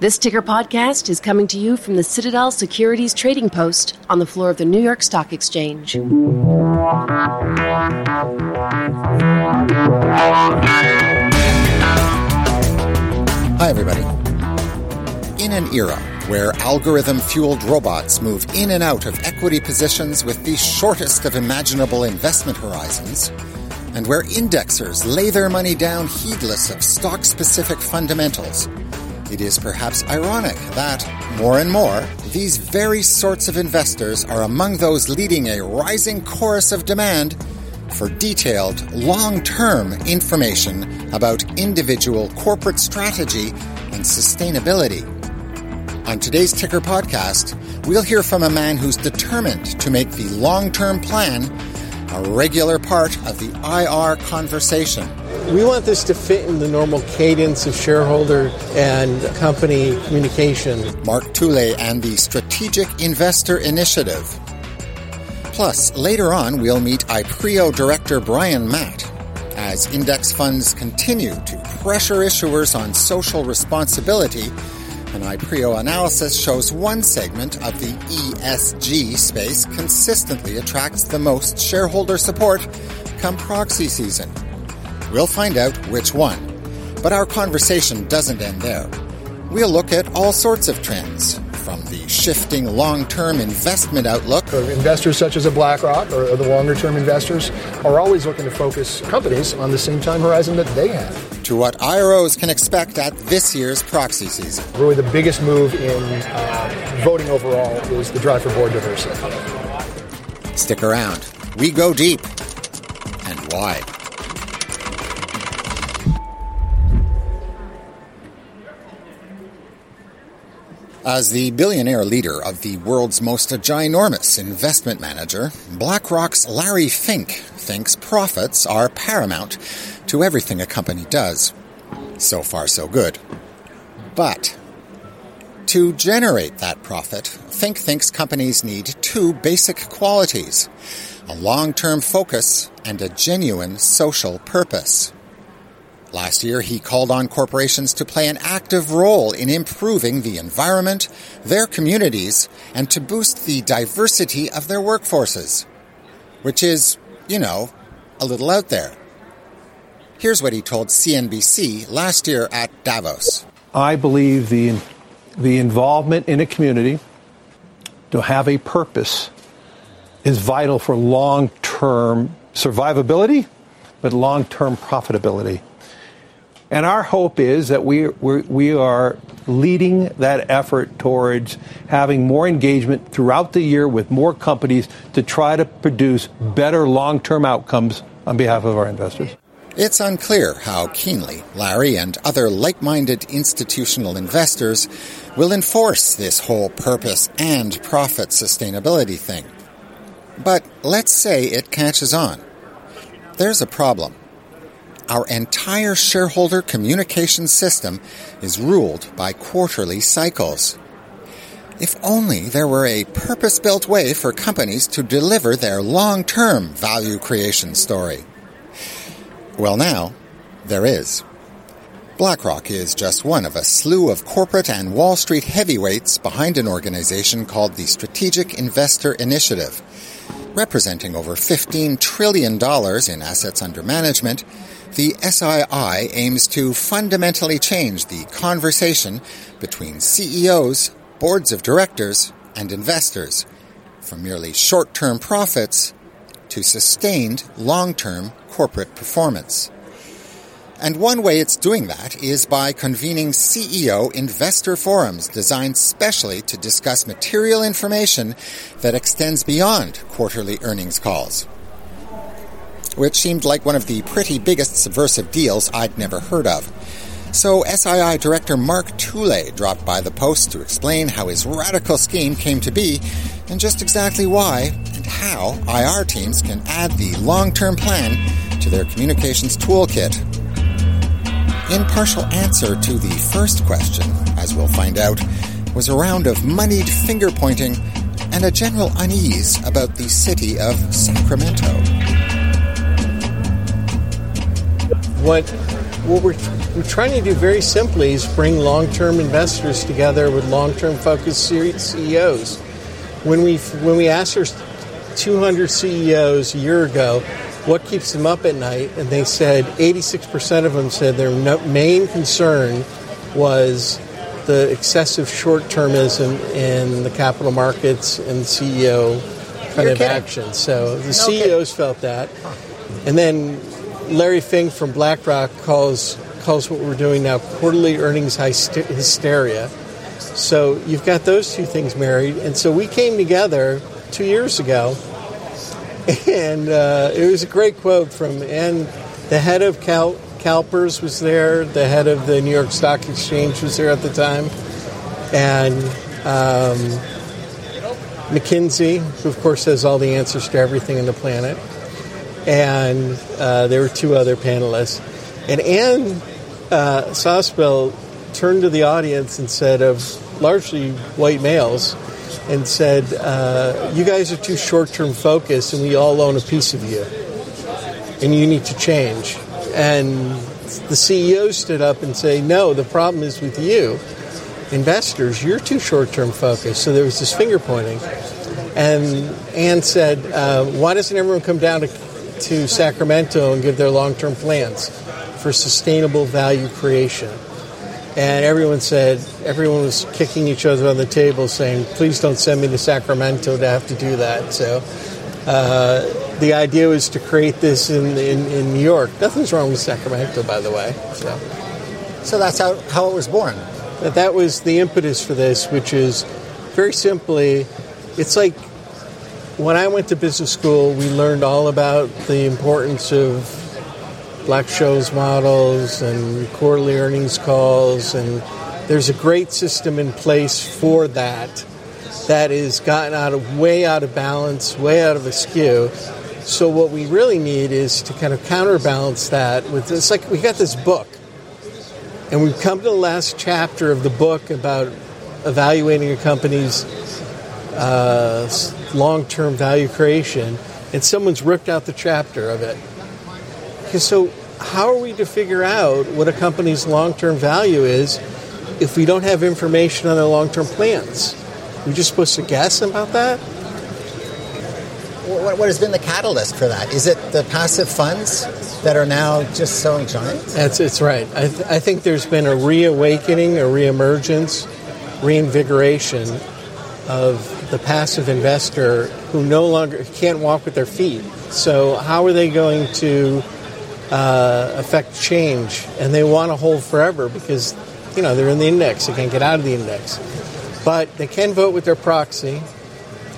This ticker podcast is coming to you from the Citadel Securities Trading Post on the floor of the New York Stock Exchange. Hi, everybody. In an era where algorithm fueled robots move in and out of equity positions with the shortest of imaginable investment horizons, and where indexers lay their money down heedless of stock specific fundamentals, it is perhaps ironic that, more and more, these very sorts of investors are among those leading a rising chorus of demand for detailed, long term information about individual corporate strategy and sustainability. On today's Ticker podcast, we'll hear from a man who's determined to make the long term plan a regular part of the IR conversation. We want this to fit in the normal cadence of shareholder and company communication. Mark Tulay and the Strategic Investor Initiative. Plus, later on, we'll meet IPREO Director Brian Matt as index funds continue to pressure issuers on social responsibility. An IPREO analysis shows one segment of the ESG space consistently attracts the most shareholder support come proxy season. We'll find out which one. But our conversation doesn't end there. We'll look at all sorts of trends, from the shifting long term investment outlook. Investors such as a BlackRock or the longer term investors are always looking to focus companies on the same time horizon that they have. To what IROs can expect at this year's proxy season. Really, the biggest move in uh, voting overall is the drive for board diversity. Stick around. We go deep and wide. As the billionaire leader of the world's most ginormous investment manager, BlackRock's Larry Fink thinks profits are paramount to everything a company does. So far, so good. But to generate that profit, Fink thinks companies need two basic qualities a long term focus and a genuine social purpose. Last year, he called on corporations to play an active role in improving the environment, their communities, and to boost the diversity of their workforces. Which is, you know, a little out there. Here's what he told CNBC last year at Davos. I believe the, the involvement in a community to have a purpose is vital for long term survivability, but long term profitability. And our hope is that we, we're, we are leading that effort towards having more engagement throughout the year with more companies to try to produce better long term outcomes on behalf of our investors. It's unclear how keenly Larry and other like minded institutional investors will enforce this whole purpose and profit sustainability thing. But let's say it catches on. There's a problem. Our entire shareholder communication system is ruled by quarterly cycles. If only there were a purpose built way for companies to deliver their long term value creation story. Well, now, there is. BlackRock is just one of a slew of corporate and Wall Street heavyweights behind an organization called the Strategic Investor Initiative. Representing over $15 trillion in assets under management, the SII aims to fundamentally change the conversation between CEOs, boards of directors, and investors from merely short term profits to sustained long term corporate performance. And one way it's doing that is by convening CEO investor forums designed specially to discuss material information that extends beyond quarterly earnings calls. Which seemed like one of the pretty biggest subversive deals I'd never heard of. So SII Director Mark Tulay dropped by the post to explain how his radical scheme came to be and just exactly why and how IR teams can add the long-term plan to their communications toolkit. In partial answer to the first question, as we'll find out, was a round of moneyed finger pointing and a general unease about the city of Sacramento. What what we're, we're trying to do very simply is bring long-term investors together with long-term focused CEOs. When we when we asked our 200 CEOs a year ago what keeps them up at night, and they said 86% of them said their main concern was the excessive short-termism in the capital markets and CEO kind You're of kidding. action. So the No CEOs felt that, and then Larry Fink from BlackRock calls calls what we're doing now quarterly earnings hysteria. So you've got those two things married, and so we came together two years ago, and uh, it was a great quote from and the head of Cal- CalPERS was there, the head of the New York Stock Exchange was there at the time, and um, McKinsey, who of course has all the answers to everything on the planet, and uh, there were two other panelists, and Anne uh, Simpson turned to the audience and said, of largely white males, and said, uh, "You guys are too short-term focused, and we all own a piece of you, and you need to change." And the CEO stood up and said, "No, the problem is with you, investors. You're too short-term focused." So there was this finger pointing, and Anne said, uh, "Why doesn't everyone come down to, to Sacramento and give their long-term plans for sustainable value creation?" And everyone said, everyone was kicking each other on the table, saying, "Please don't send me to Sacramento to have to do that." So. Uh, the idea was to create this in, in, in New York. Nothing's wrong with Sacramento, by the way. So. So that's how, how it was born. But that was the impetus for this, which is very simply, it's like when I went to business school, we learned all about the importance of Black-Scholes models and quarterly earnings calls, and there's a great system in place for that that is gotten out of way out of balance, way out of askew. So what we really need is to kind of counterbalance that with it's like we got this book and we've come to the last chapter of the book about evaluating a company's uh, long-term value creation, and someone's ripped out the chapter of it. Okay, so how are we to figure out what a company's long-term value is if we don't have information on their long-term plans? We're just supposed to guess about that? What, what has been the catalyst for that? Is it the passive funds that are now just so giant? That's it's right. I, th- I think there's been a reawakening, a reemergence, reinvigoration of the passive investor who no longer can't walk with their feet. So how are they going to uh, affect change? And they want to hold forever because you know they're in the index. They can't get out of the index, but they can vote with their proxy,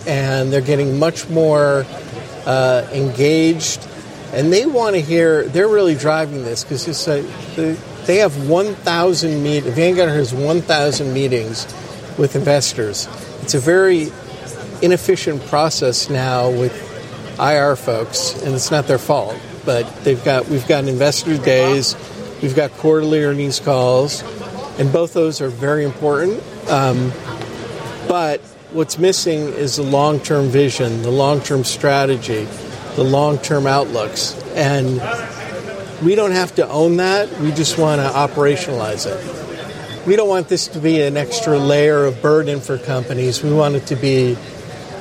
and they're getting much more uh, engaged. And they want to hear. They're really driving this because it's a, they have 1,000 meet. Vanguard has 1,000 meetings with investors. It's a very inefficient process now with IR folks, and it's not their fault. But they've got we've got investor days, we've got quarterly earnings calls, and both those are very important. Um, but what's missing is the long-term vision, the long-term strategy, the long-term outlooks, and we don't have to own that. We just want to operationalize it we don't want this to be an extra layer of burden for companies. We want it to be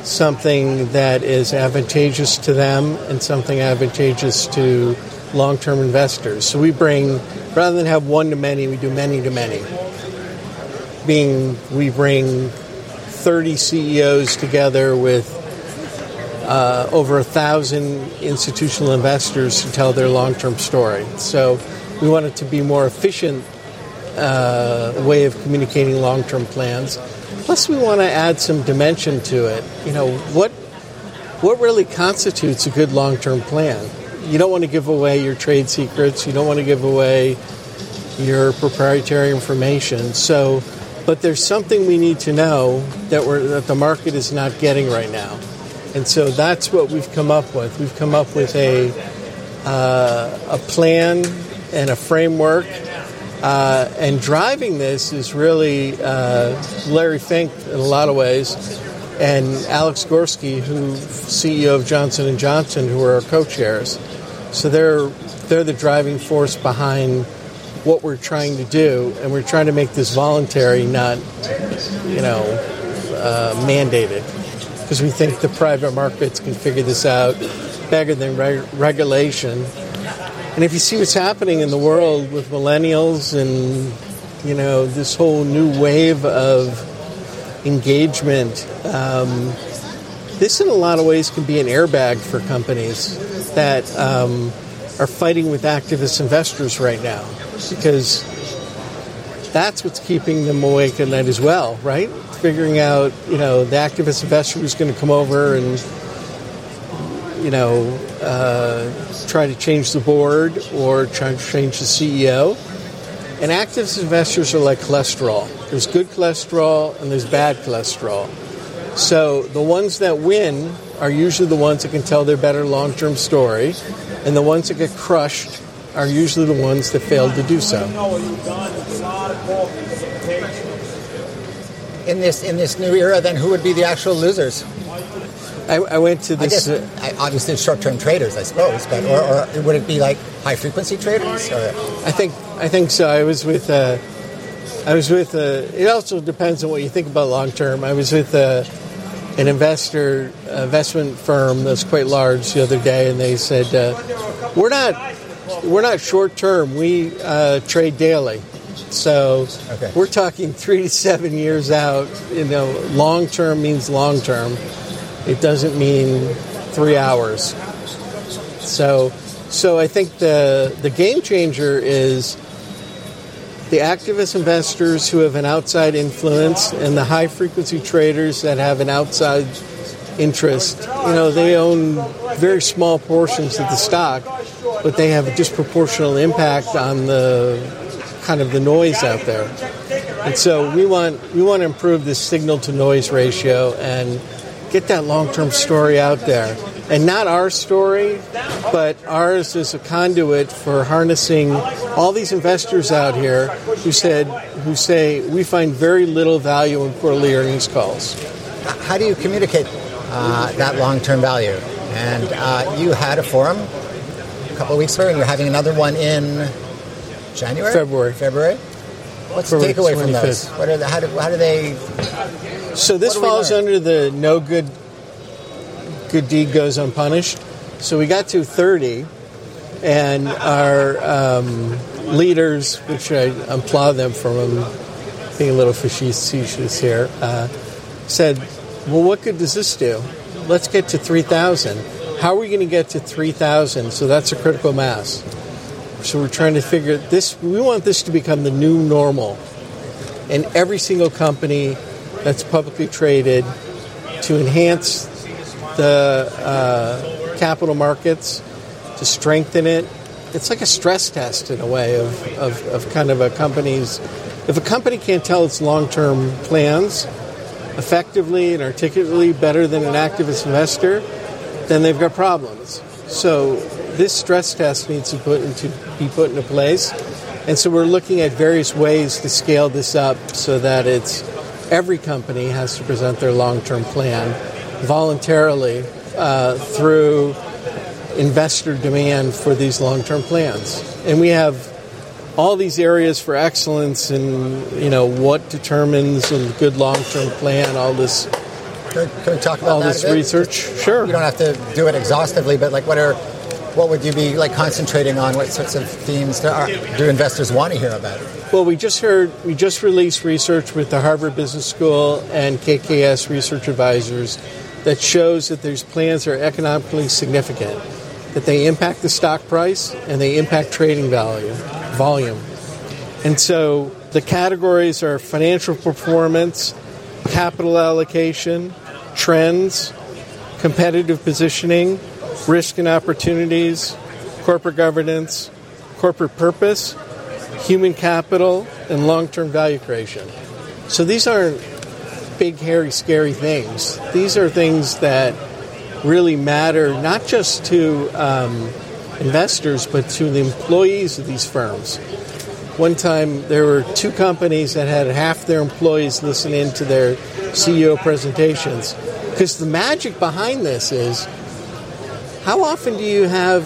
something that is advantageous to them and something advantageous to long term investors. So we bring, rather than have one to many, we do many to many. Being, we bring 30 CEOs together with uh, over a thousand institutional investors to tell their long term story. So we want it to be more efficient uh, way of communicating long-term plans. Plus, we want to add some dimension to it. You know, what what really constitutes a good long-term plan? You don't want to give away your trade secrets. You don't want to give away your proprietary information. So, but there's something we need to know that we're that the market is not getting right now, and so that's what we've come up with. We've come up with a uh, a plan and a framework uh, and driving this is really uh, Larry Fink in a lot of ways, and Alex Gorsky, who CEO of Johnson and Johnson, who are our co-chairs. So they're they're the driving force behind what we're trying to do, and we're trying to make this voluntary, not, you know, uh, mandated, because we think the private markets can figure this out better than reg- regulation. And if you see what's happening in the world with millennials and you know this whole new wave of engagement, um, this in a lot of ways can be an airbag for companies that um, are fighting with activist investors right now because that's what's keeping them awake at night as well, right? Figuring out, you know, the activist investor who's going to come over and, you know, uh, try to change the board or try to change the CEO. And active investors are like cholesterol. There's good cholesterol and there's bad cholesterol. So the ones that win are usually the ones that can tell their better long-term story, and the ones that get crushed are usually the ones that failed to do so. In this in this new era, then who would be the actual losers? I, I went to I this. guess uh, I- obviously short-term traders, I suppose, but or, or would it be like high-frequency traders? Or I think I think so. I was with uh, I was with uh, it also depends on what you think about long term. I was with uh, an investor investment firm that's quite large the other day, and they said uh, we're not we're not short term. We uh, trade daily. So Okay. we're talking three to seven years out. You know, long term means long term. It doesn't mean three hours. So, so I think the the game changer is the activist investors who have an outside influence and the high frequency traders that have an outside interest. You know, they own very small portions of the stock, but they have a disproportional impact on the kind of the noise out there. And so we want we want to improve this signal to noise ratio and get that long term story out there. And not our story, but ours is a conduit for harnessing all these investors out here who said who say we find very little value in quarterly earnings calls. how do you communicate uh, that long-term value? And uh, you had a forum a couple of weeks ago, and you're having another one in January, February. February. What's February the takeaway from those? What are the, how, do, how do they? So this What do we falls under the no good good deed goes unpunished. So we got to 30, and our um, leaders, which I applaud them for them being a little facetious here, uh, said, "Well, what good does this do? Let's get to 3,000. How are we going to get to 3,000? So that's a critical mass. So we're trying to figure this. We want this to become the new normal." and every single company that's publicly traded to enhance the uh, capital markets, to strengthen it. It's like a stress test in a way of, of, of kind of a company's. If a company can't tell its long term plans effectively and articulately better than an activist investor, then they've got problems. So this stress test needs to put into, be put into place. And so we're looking at various ways to scale this up so that it's every company has to present their long-term plan voluntarily uh, through investor demand for these long-term plans. And we have all these areas for excellence and you know what determines a good long-term plan, all this Can, we talk about all this research. Sure. You don't have to do it exhaustively, but like, what are, what would you be like concentrating on? What sorts of themes do, are, do investors want to hear about? Well, we just heard, we just released research with the Harvard Business School and KKS Research Advisors that shows that these plans are economically significant, that they impact the stock price and they impact trading value, volume. And so the categories are financial performance, capital allocation, trends, competitive positioning, risk and opportunities, corporate governance, corporate purpose, human capital, and long term value creation. So these aren't big, hairy, scary things. These are things that really matter not just to um, investors, but to the employees of these firms. One time, there were two companies that had half their employees listen in to their CEO presentations. Because the magic behind this is how often do you have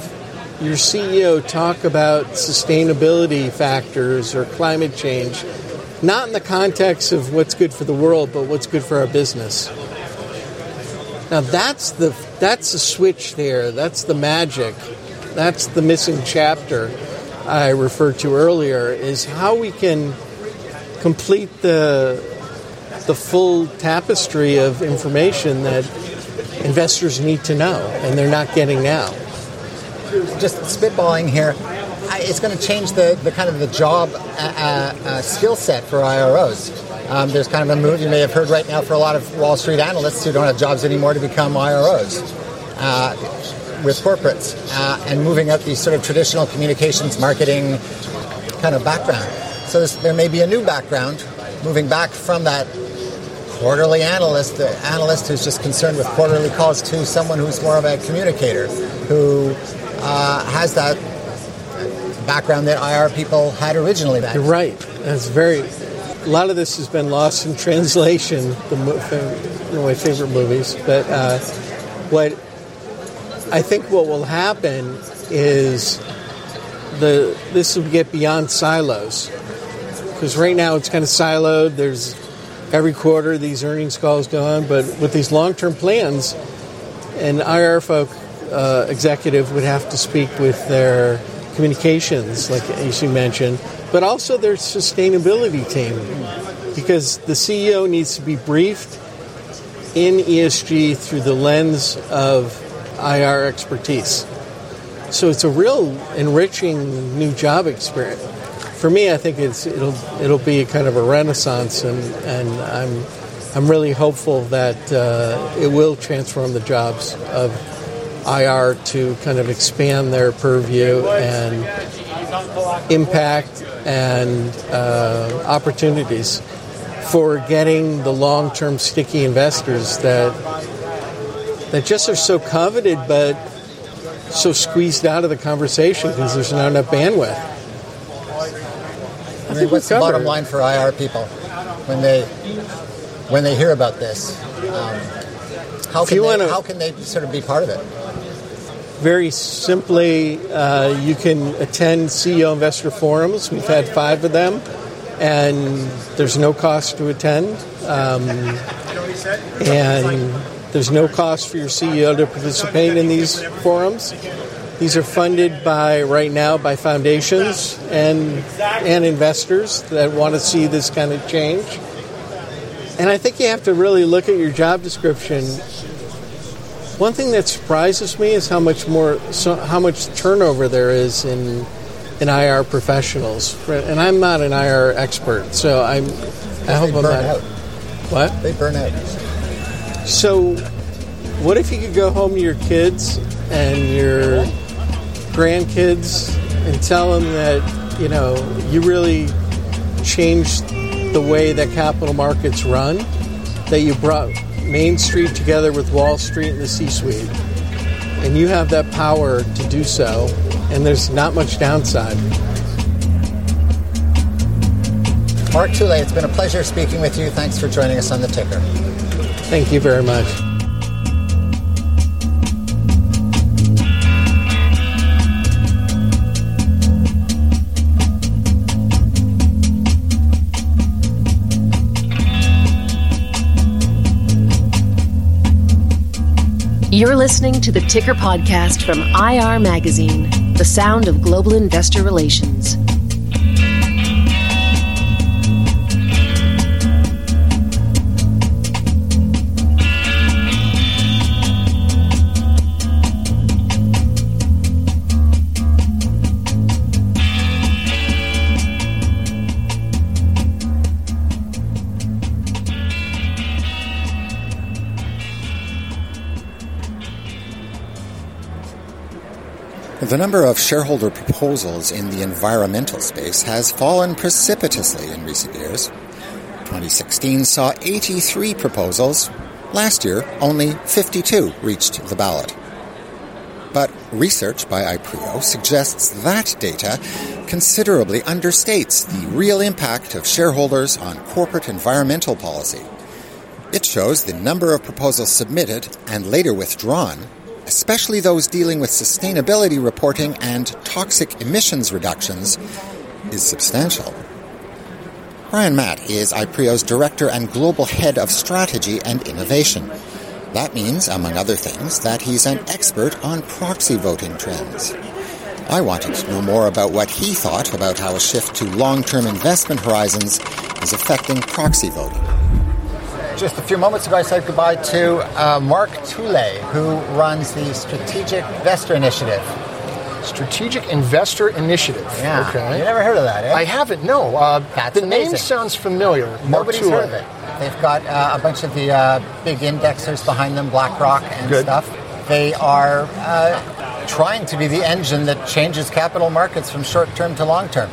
your CEO talk about sustainability factors or climate change, not in the context of what's good for the world, but what's good for our business. Now that's the that's the switch there. That's the magic. That's the missing chapter I referred to earlier is how we can complete the the full tapestry of information that investors need to know and they're not getting now. Just spitballing here, it's going to change the, the kind of the job uh, uh, uh skill set for IROs. Um, there's kind of a move you may have heard right now for a lot of Wall Street analysts who don't have jobs anymore to become IROs uh, with corporates uh, and moving up these sort of traditional communications marketing kind of background. So there may be a new background moving back from that quarterly analyst, the analyst who's just concerned with quarterly calls, to someone who's more of a communicator who uh, has that background that IR people had originally. Back. You're right. That's very. A lot of this has been lost in translation. The one of my favorite movies, but uh, what I think what will happen is the this will get beyond silos because right now it's kind of siloed. There's every quarter these earnings calls go on, but with these long-term plans, an IR folk uh, executive would have to speak with their communications, like as you mentioned, but also their sustainability team, because the CEO needs to be briefed in ESG through the lens of IR expertise. So it's a real enriching new job experience for me, I think it's it'll it'll be kind of a renaissance, and and I'm I'm really hopeful that uh, it will transform the jobs of IR to kind of expand their purview and impact and uh, opportunities for getting the long-term sticky investors that that just are so coveted, but so squeezed out of the conversation because there's not enough bandwidth. I mean, what's the bottom line for IR people when they when they hear about this? Um, how, can they, wanna, how can they sort of be part of it? Very simply, uh, you can attend CEO investor forums. We've had five of them, and there's no cost to attend. Um, and there's no cost for your CEO to participate in these forums. These are funded by right now by foundations and and investors that want to see this kind of change. And I think you have to really look at your job description. One thing that surprises me is how much more so how much turnover there is in in IR professionals. And I'm not an IR expert, so I'm I hope I'm not. Out. What? They burn out. So what if you could go home to your kids and your grandkids and tell them that you know you really changed the way that capital markets run, that you brought Main Street together with Wall Street and the C-suite, and you have that power to do so, and there's not much downside. Mark Tulay, it's been a pleasure speaking with you. Thanks for joining us on the ticker. Thank you very much. You're listening to the Ticker Podcast from IR Magazine, the sound of global investor relations. The number of shareholder proposals in the environmental space has fallen precipitously in recent years. 2016 saw 83 proposals. Last year, only 52 reached the ballot. But research by IPREO suggests that data considerably understates the real impact of shareholders on corporate environmental policy. It shows the number of proposals submitted and later withdrawn especially those dealing with sustainability reporting and toxic emissions reductions, is substantial. Brian Matt is IPREO's Director and Global Head of Strategy and Innovation. That means, among other things, that he's an expert on proxy voting trends. I wanted to know more about what he thought about how a shift to long-term investment horizons is affecting proxy voting. Just a few moments ago, I said goodbye to uh, Mark Tulay, who runs the Strategic Investor Initiative. Strategic Investor Initiative. Yeah. Okay. You never heard of that, eh? I haven't. No. Uh, That's the name sounds familiar. Mark Nobody's Tulay. heard of it. They've got uh, a bunch of the uh, big indexers behind them, BlackRock and Good. stuff. They are uh, trying to be the engine that changes capital markets from short term to long term.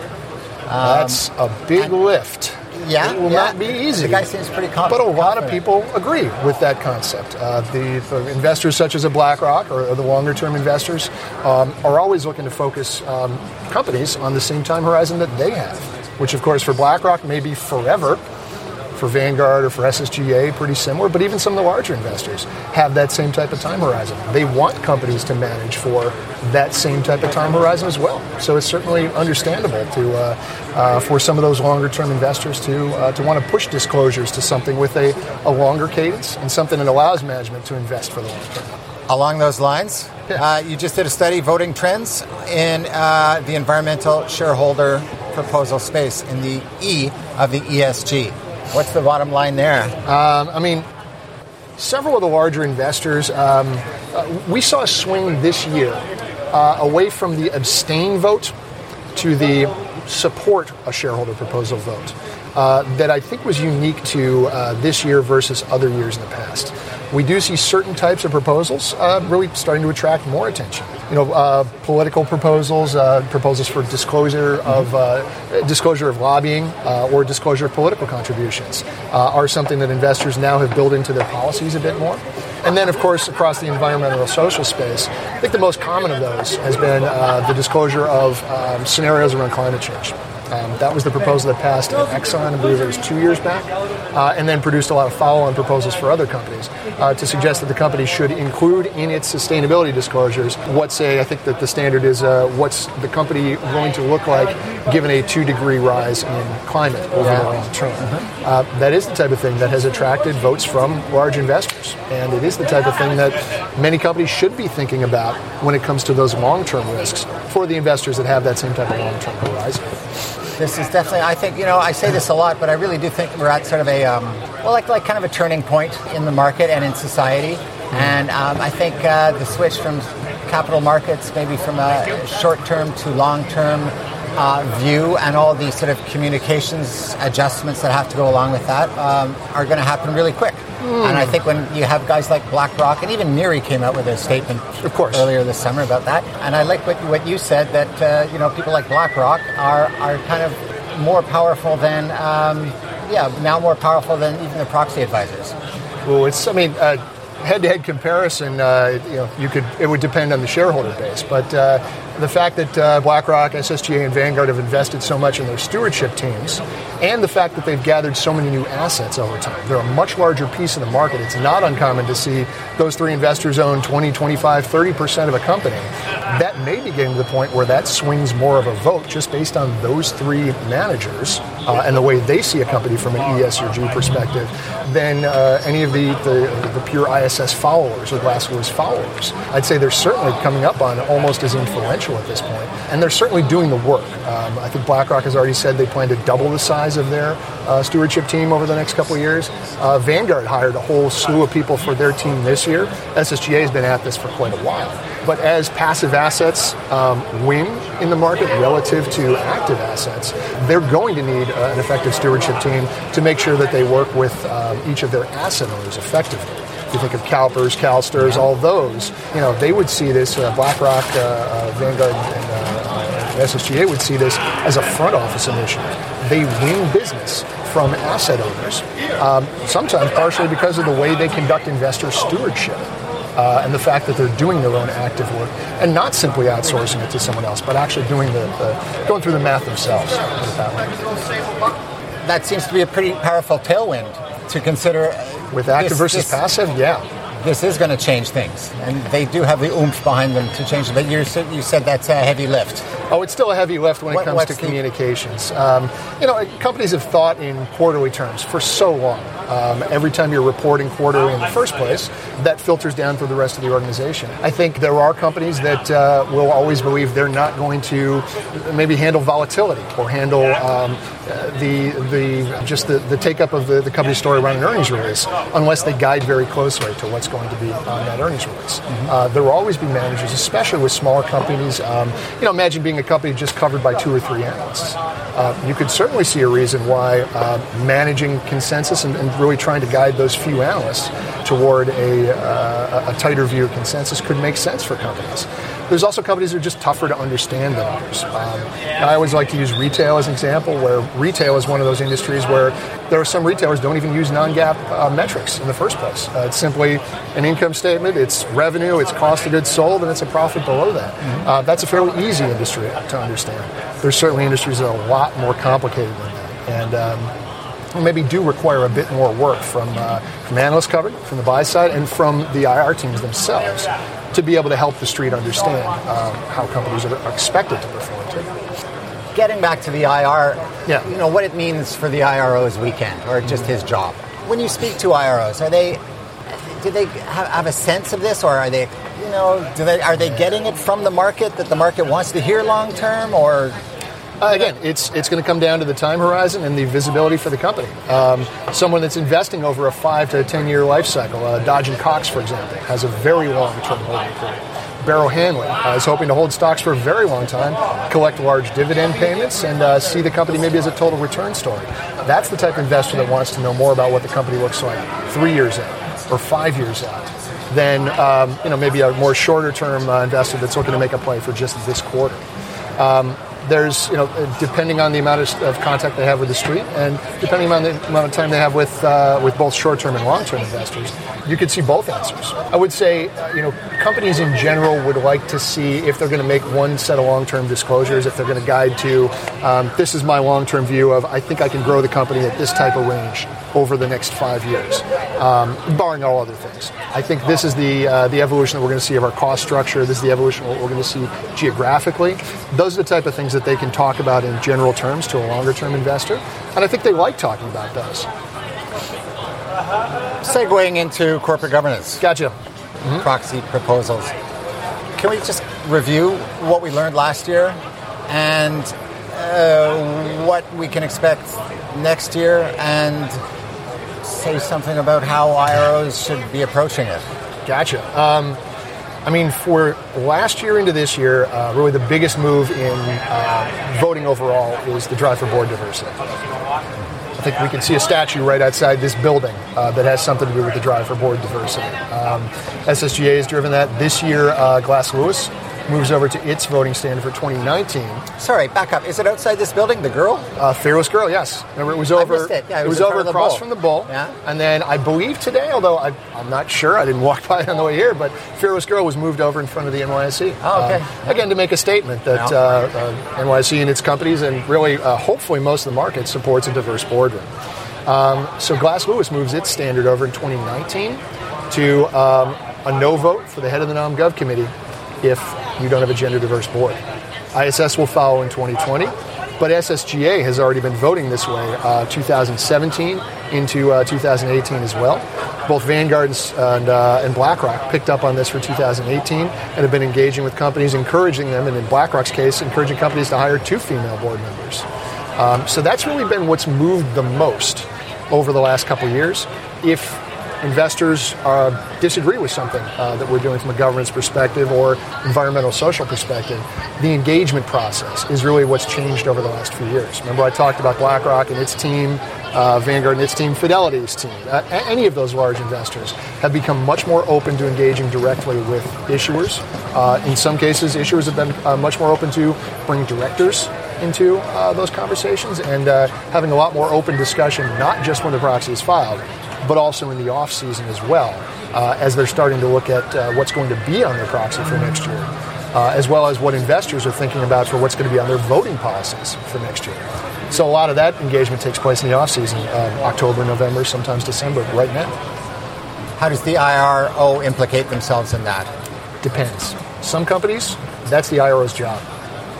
That's a big lift. Yeah, it will yeah. not be easy. The guy seems pretty confident. But a lot of people agree with that concept. Uh, the, the investors, such as a BlackRock or, or the longer-term investors, um, are always looking to focus um, companies on the same time horizon that they have. Which, of course, for BlackRock may be forever. For Vanguard or for SSGA, pretty similar. But even some of the larger investors have that same type of time horizon. They want companies to manage for that same type of time horizon as well. So it's certainly understandable to uh, uh, for some of those longer term investors to uh, to want to push disclosures to something with a, a longer cadence and something that allows management to invest for the long term. Along those lines, Yeah. uh, you just did a study, voting trends in uh, the environmental shareholder proposal space, in the E of the ESG. What's the bottom line there? Um, I mean, several of the larger investors, um, uh, we saw a swing this year uh, away from the abstain vote to the support a shareholder proposal vote. Uh, that I think was unique to uh, this year versus other years in the past. We do see certain types of proposals uh, really starting to attract more attention. You know, uh, political proposals, uh, proposals for disclosure of uh, disclosure of lobbying uh, or disclosure of political contributions uh, are something that investors now have built into their policies a bit more. And then, of course, across the environmental and social space, I think the most common of those has been uh, the disclosure of um, scenarios around climate change. Um, that was the proposal that passed at Exxon, I believe it was two years back, uh, and then produced a lot of follow-on proposals for other companies uh, to suggest that the company should include in its sustainability disclosures what say I think that the standard is uh, what's the company going to look like given a two-degree rise in climate over the long term. Uh, that is the type of thing that has attracted votes from large investors, and it is the type of thing that many companies should be thinking about when it comes to those long-term risks for the investors that have that same type of long-term horizon. This is definitely. I think you know. I say this a lot, but I really do think we're at sort of a um, well, like like kind of a turning point in the market and in society. And um, I think uh, the switch from capital markets, maybe from a short-term to long-term uh, view, and all the sort of communications adjustments that have to go along with that, um, are going to happen really quick. And I think when you have guys like BlackRock and even Neri came out with a statement Of course. earlier this summer about that. And I like what, what you said that uh, you know people like BlackRock are are kind of more powerful than um, yeah now more powerful than even the proxy advisors. Well, it's I mean, uh, head-to-head comparison. Uh, you know, you could it would depend on the shareholder base, but uh, the fact that uh, BlackRock, SSGA, and Vanguard have invested so much in their stewardship teams, and the fact that they've gathered so many new assets over time, they're a much larger piece of the market. It's not uncommon to see those three investors own 20, 25, 30 percent of a company. That may be getting to the point where that swings more of a vote just based on those three managers uh, and the way they see a company from an ESG perspective than uh, any of the, the, the pure ISS followers or Glassdoor's followers. I'd say they're certainly coming up on almost as influential at this point, and they're certainly doing the work. Um, I think BlackRock has already said they plan to double the size of their uh, stewardship team over the next couple years. Uh, Vanguard hired a whole slew of people for their team this year. SSGA has been at this for quite a while. But as passive assets um, win in the market relative to active assets, they're going to need uh, an effective stewardship team to make sure that they work with um, each of their asset owners effectively. If you think of CalPERS, CalSTRS, all those, you know, they would see this, uh, BlackRock, uh, uh, Vanguard, and uh, SSGA would see this as a front office initiative. They win business from asset owners, um, sometimes partially because of the way they conduct investor stewardship. Uh, and the fact that they're doing their own active work and not simply outsourcing it to someone else, but actually doing the, the going through the math themselves. that. That seems to be a pretty powerful tailwind to consider. With active this- versus this- passive, yeah. this is going to change things, and they do have the oomph behind them to change it. But you said you said that's a heavy lift. Oh, it's still a heavy lift when it comes to the- communications. Um, you know, companies have thought in quarterly terms for so long. Um, every time you're reporting quarterly in the first place, that filters down through the rest of the organization. I think there are companies that uh, will always believe they're not going to maybe handle volatility or handle um, uh, the the just the, the take up of the, the company story around an earnings release unless they guide very closely to what's going to be on that earnings release. Uh, there will always be managers, especially with smaller companies. Um, you know, imagine being a company just covered by two or three analysts. Uh, you could certainly see a reason why uh, managing consensus and, and really trying to guide those few analysts toward a, uh, a tighter view of consensus could make sense for companies. There's also companies that are just tougher to understand than others. Um, I always like to use retail as an example, where retail is one of those industries where there are some retailers don't even use non-GAAP uh, metrics in the first place. Uh, it's simply an income statement, it's revenue, it's cost of goods sold, and it's a profit below that. Uh, that's a fairly easy industry to understand. There's certainly industries that are a lot more complicated than that, and um, maybe do require a bit more work from uh, from analyst coverage, from the buy side, and from the IR teams themselves to be able to help the street understand um, how companies are, expected to perform. Too. Getting back to the IR, Yeah. you know what it means for the IRO's weekend or just his job. When you speak to IROs, are they do they have, have a sense of this, or are they, you know, do they are they getting it from the market that the market wants to hear long term, or Uh, again, it's it's going to come down to the time horizon and the visibility for the company. Um, someone that's investing over a five to ten year life cycle, uh, Dodge and Cox, for example, has a very long term holding period. Barrow Hanley uh, is hoping to hold stocks for a very long time, collect large dividend payments, and uh, see the company maybe as a total return story. That's the type of investor that wants to know more about what the company looks like three years out or five years out than um, you know maybe a more shorter term uh, investor that's looking to make a play for just this quarter. Um, there's, you know, depending on the amount of, of contact they have with the street, and depending on the amount of time they have with uh, with both short-term and long-term investors, you could see both answers. I would say, uh, you know, companies in general would like to see if they're going to make one set of long-term disclosures, if they're going to guide to, um, this is my long-term view of, I think I can grow the company at this type of range over the next five years, um, barring all other things. I think this is the uh, the evolution that we're going to see of our cost structure. This is the evolution of what we're going to see geographically. Those are the type of things that they can talk about in general terms to a longer term investor, and I think they like talking about those. segueing into corporate governance, Gotcha. proxy proposals. Can we just review what we learned last year and uh, what we can expect next year, and say something about how IROs should be approaching it? Gotcha. Um, I mean, for last year into this year, uh, really the biggest move in uh, voting overall is the drive for board diversity. I think we can see a statue right outside this building uh, that has something to do with the drive for board diversity. Um, SSGA has driven that. This year, uh, Glass Lewis moves over to its voting standard for 2019. Sorry, back up. Is it outside this building? The girl? Uh, Fearless Girl, yes. Remember, it was over. it. Yeah, it it was was over across Bull. from the bull. Yeah. And then I believe today, although I, I'm not sure, I didn't walk by it on the way here, but Fearless Girl was moved over in front of the NYSE. Oh, okay. Uh, again, to make a statement that Yeah. uh, uh, NYSE and its companies, and really, uh, hopefully, most of the market supports a diverse boardroom. Um, so Glass Lewis moves its standard over in 2019 to um, a no vote for the head of the Nom Gov committee if you don't have a gender diverse board. ISS will follow in 2020, but SSGA has already been voting this way uh, 2017 into uh, 2018 as well. Both Vanguard and, uh, and BlackRock picked up on this for 2018 and have been engaging with companies, encouraging them, and in BlackRock's case, encouraging companies to hire two female board members. Um, so that's really been what's moved the most over the last couple years. If investors uh, disagree with something uh, that we're doing from a governance perspective or environmental social perspective, the engagement process is really what's changed over the last few years. Remember, I talked about BlackRock and its team, uh, Vanguard and its team, Fidelity's team. Any of those large investors have become much more open to engaging directly with issuers. Uh, in some cases, issuers have been uh, much more open to bring directors into uh, those conversations and uh, having a lot more open discussion, not just when the proxy is filed, but also in the off season as well, uh, as they're starting to look at uh, what's going to be on their proxy for next year, uh, as well as what investors are thinking about for what's going to be on their voting policies for next year. So a lot of that engagement takes place in the off season, uh, October, November, sometimes December, right now. How does the IRO implicate themselves in that? Depends. Some companies, that's the IRO's job.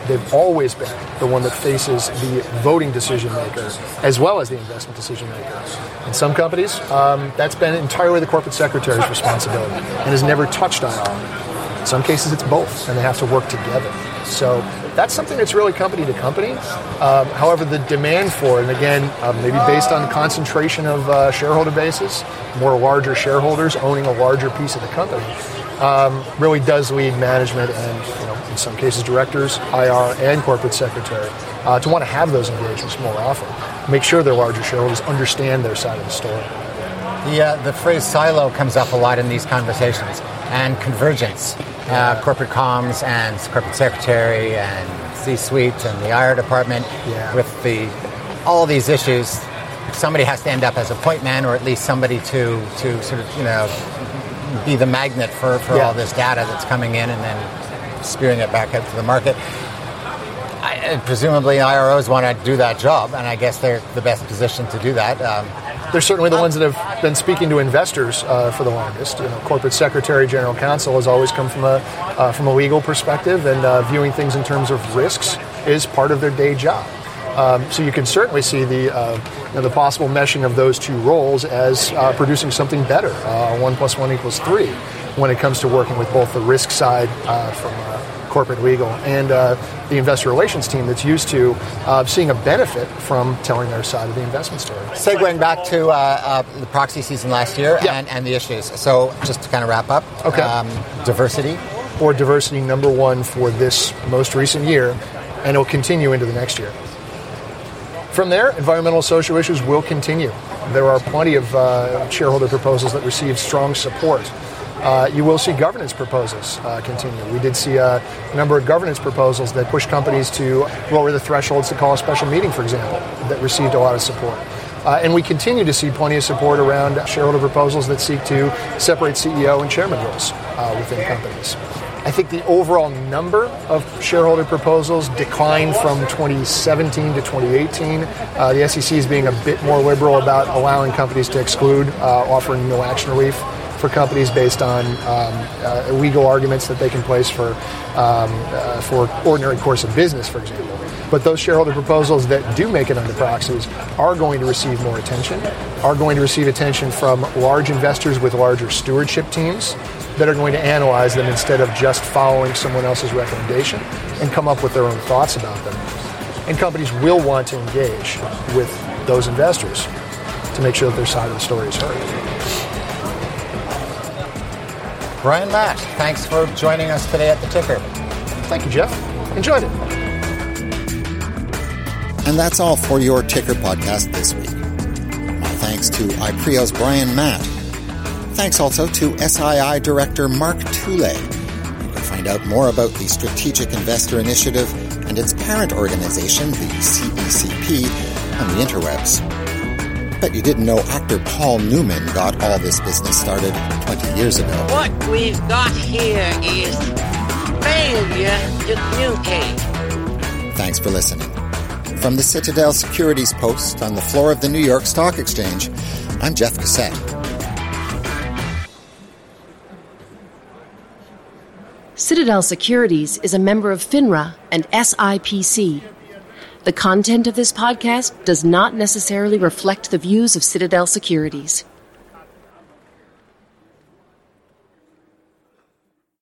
They've always been the one that faces the voting decision maker as well as the investment decision maker. In some companies, um, that's been entirely the corporate secretary's responsibility and has never touched IR. In some cases, it's both, and they have to work together. So that's something that's really company to company. Um, however, the demand for and again, uh, maybe based on concentration of uh, shareholder bases, more larger shareholders owning a larger piece of the company, um, really does lead management and, you know, in some cases, directors, IR, and corporate secretary uh, to want to have those engagements more often. Make sure their larger shareholders understand their side of the story. The, uh, the phrase silo comes up a lot in these conversations, and convergence. Uh, corporate comms and corporate secretary and C-suite and the IR department Yeah. with the all these issues. Somebody has to end up as a point man, or at least somebody to to sort of you know be the magnet for, for Yeah. all this data that's coming in and then spewing it back out to the market. I, uh, presumably, IROs want to do that job, and I guess they're the best position to do that. Um, They're certainly the ones that have been speaking to investors uh, for the longest. You know, corporate secretary, general counsel has always come from a uh, from a legal perspective, and uh, viewing things in terms of risks is part of their day job. Um, so you can certainly see the uh, you know, the possible meshing of those two roles as uh, producing something better. Uh, one plus one equals three when it comes to working with both the risk side uh, from uh, corporate legal and uh, the investor relations team that's used to uh, seeing a benefit from telling their side of the investment story. Segueing back to uh, uh, the proxy season last year Yeah. and, and the issues. So, just to kind of wrap up, Okay. um, diversity. or diversity number one for this most recent year, and it'll continue into the next year. From there, environmental social issues will continue. There are plenty of uh, shareholder proposals that receive strong support. Uh, you will see governance proposals uh, continue. We did see a number of governance proposals that push companies to lower the thresholds to call a special meeting, for example, that received a lot of support. Uh, and we continue to see plenty of support around shareholder proposals that seek to separate CEO and chairman roles uh, within companies. I think the overall number of shareholder proposals declined from 2017 to 2018. Uh, the SEC is being a bit more liberal about allowing companies to exclude, uh, offering no action relief for companies based on um, uh, legal arguments that they can place for um, uh, for ordinary course of business, for example. But those shareholder proposals that do make it under proxies are going to receive more attention, are going to receive attention from large investors with larger stewardship teams that are going to analyze them instead of just following someone else's recommendation and come up with their own thoughts about them. And companies will want to engage with those investors to make sure that their side of the story is heard. Brian Matt, thanks for joining us today at the ticker. Thank you, Jeff. Enjoyed it. And that's all for your Ticker podcast this week. My thanks to IPREO's Brian Matt. Thanks also to SII Director Mark Toulay. You can find out more about the Strategic Investor Initiative and its parent organization, the CECP, on the interwebs. Bet you didn't know actor Paul Newman got all this business started 20 years ago. What we've got here is failure to communicate. Thanks for listening. From the Citadel Securities Post on the floor of the New York Stock Exchange, I'm Jeff Cossette. Citadel Securities is a member of FINRA and SIPC. The content of this podcast does not necessarily reflect the views of Citadel Securities.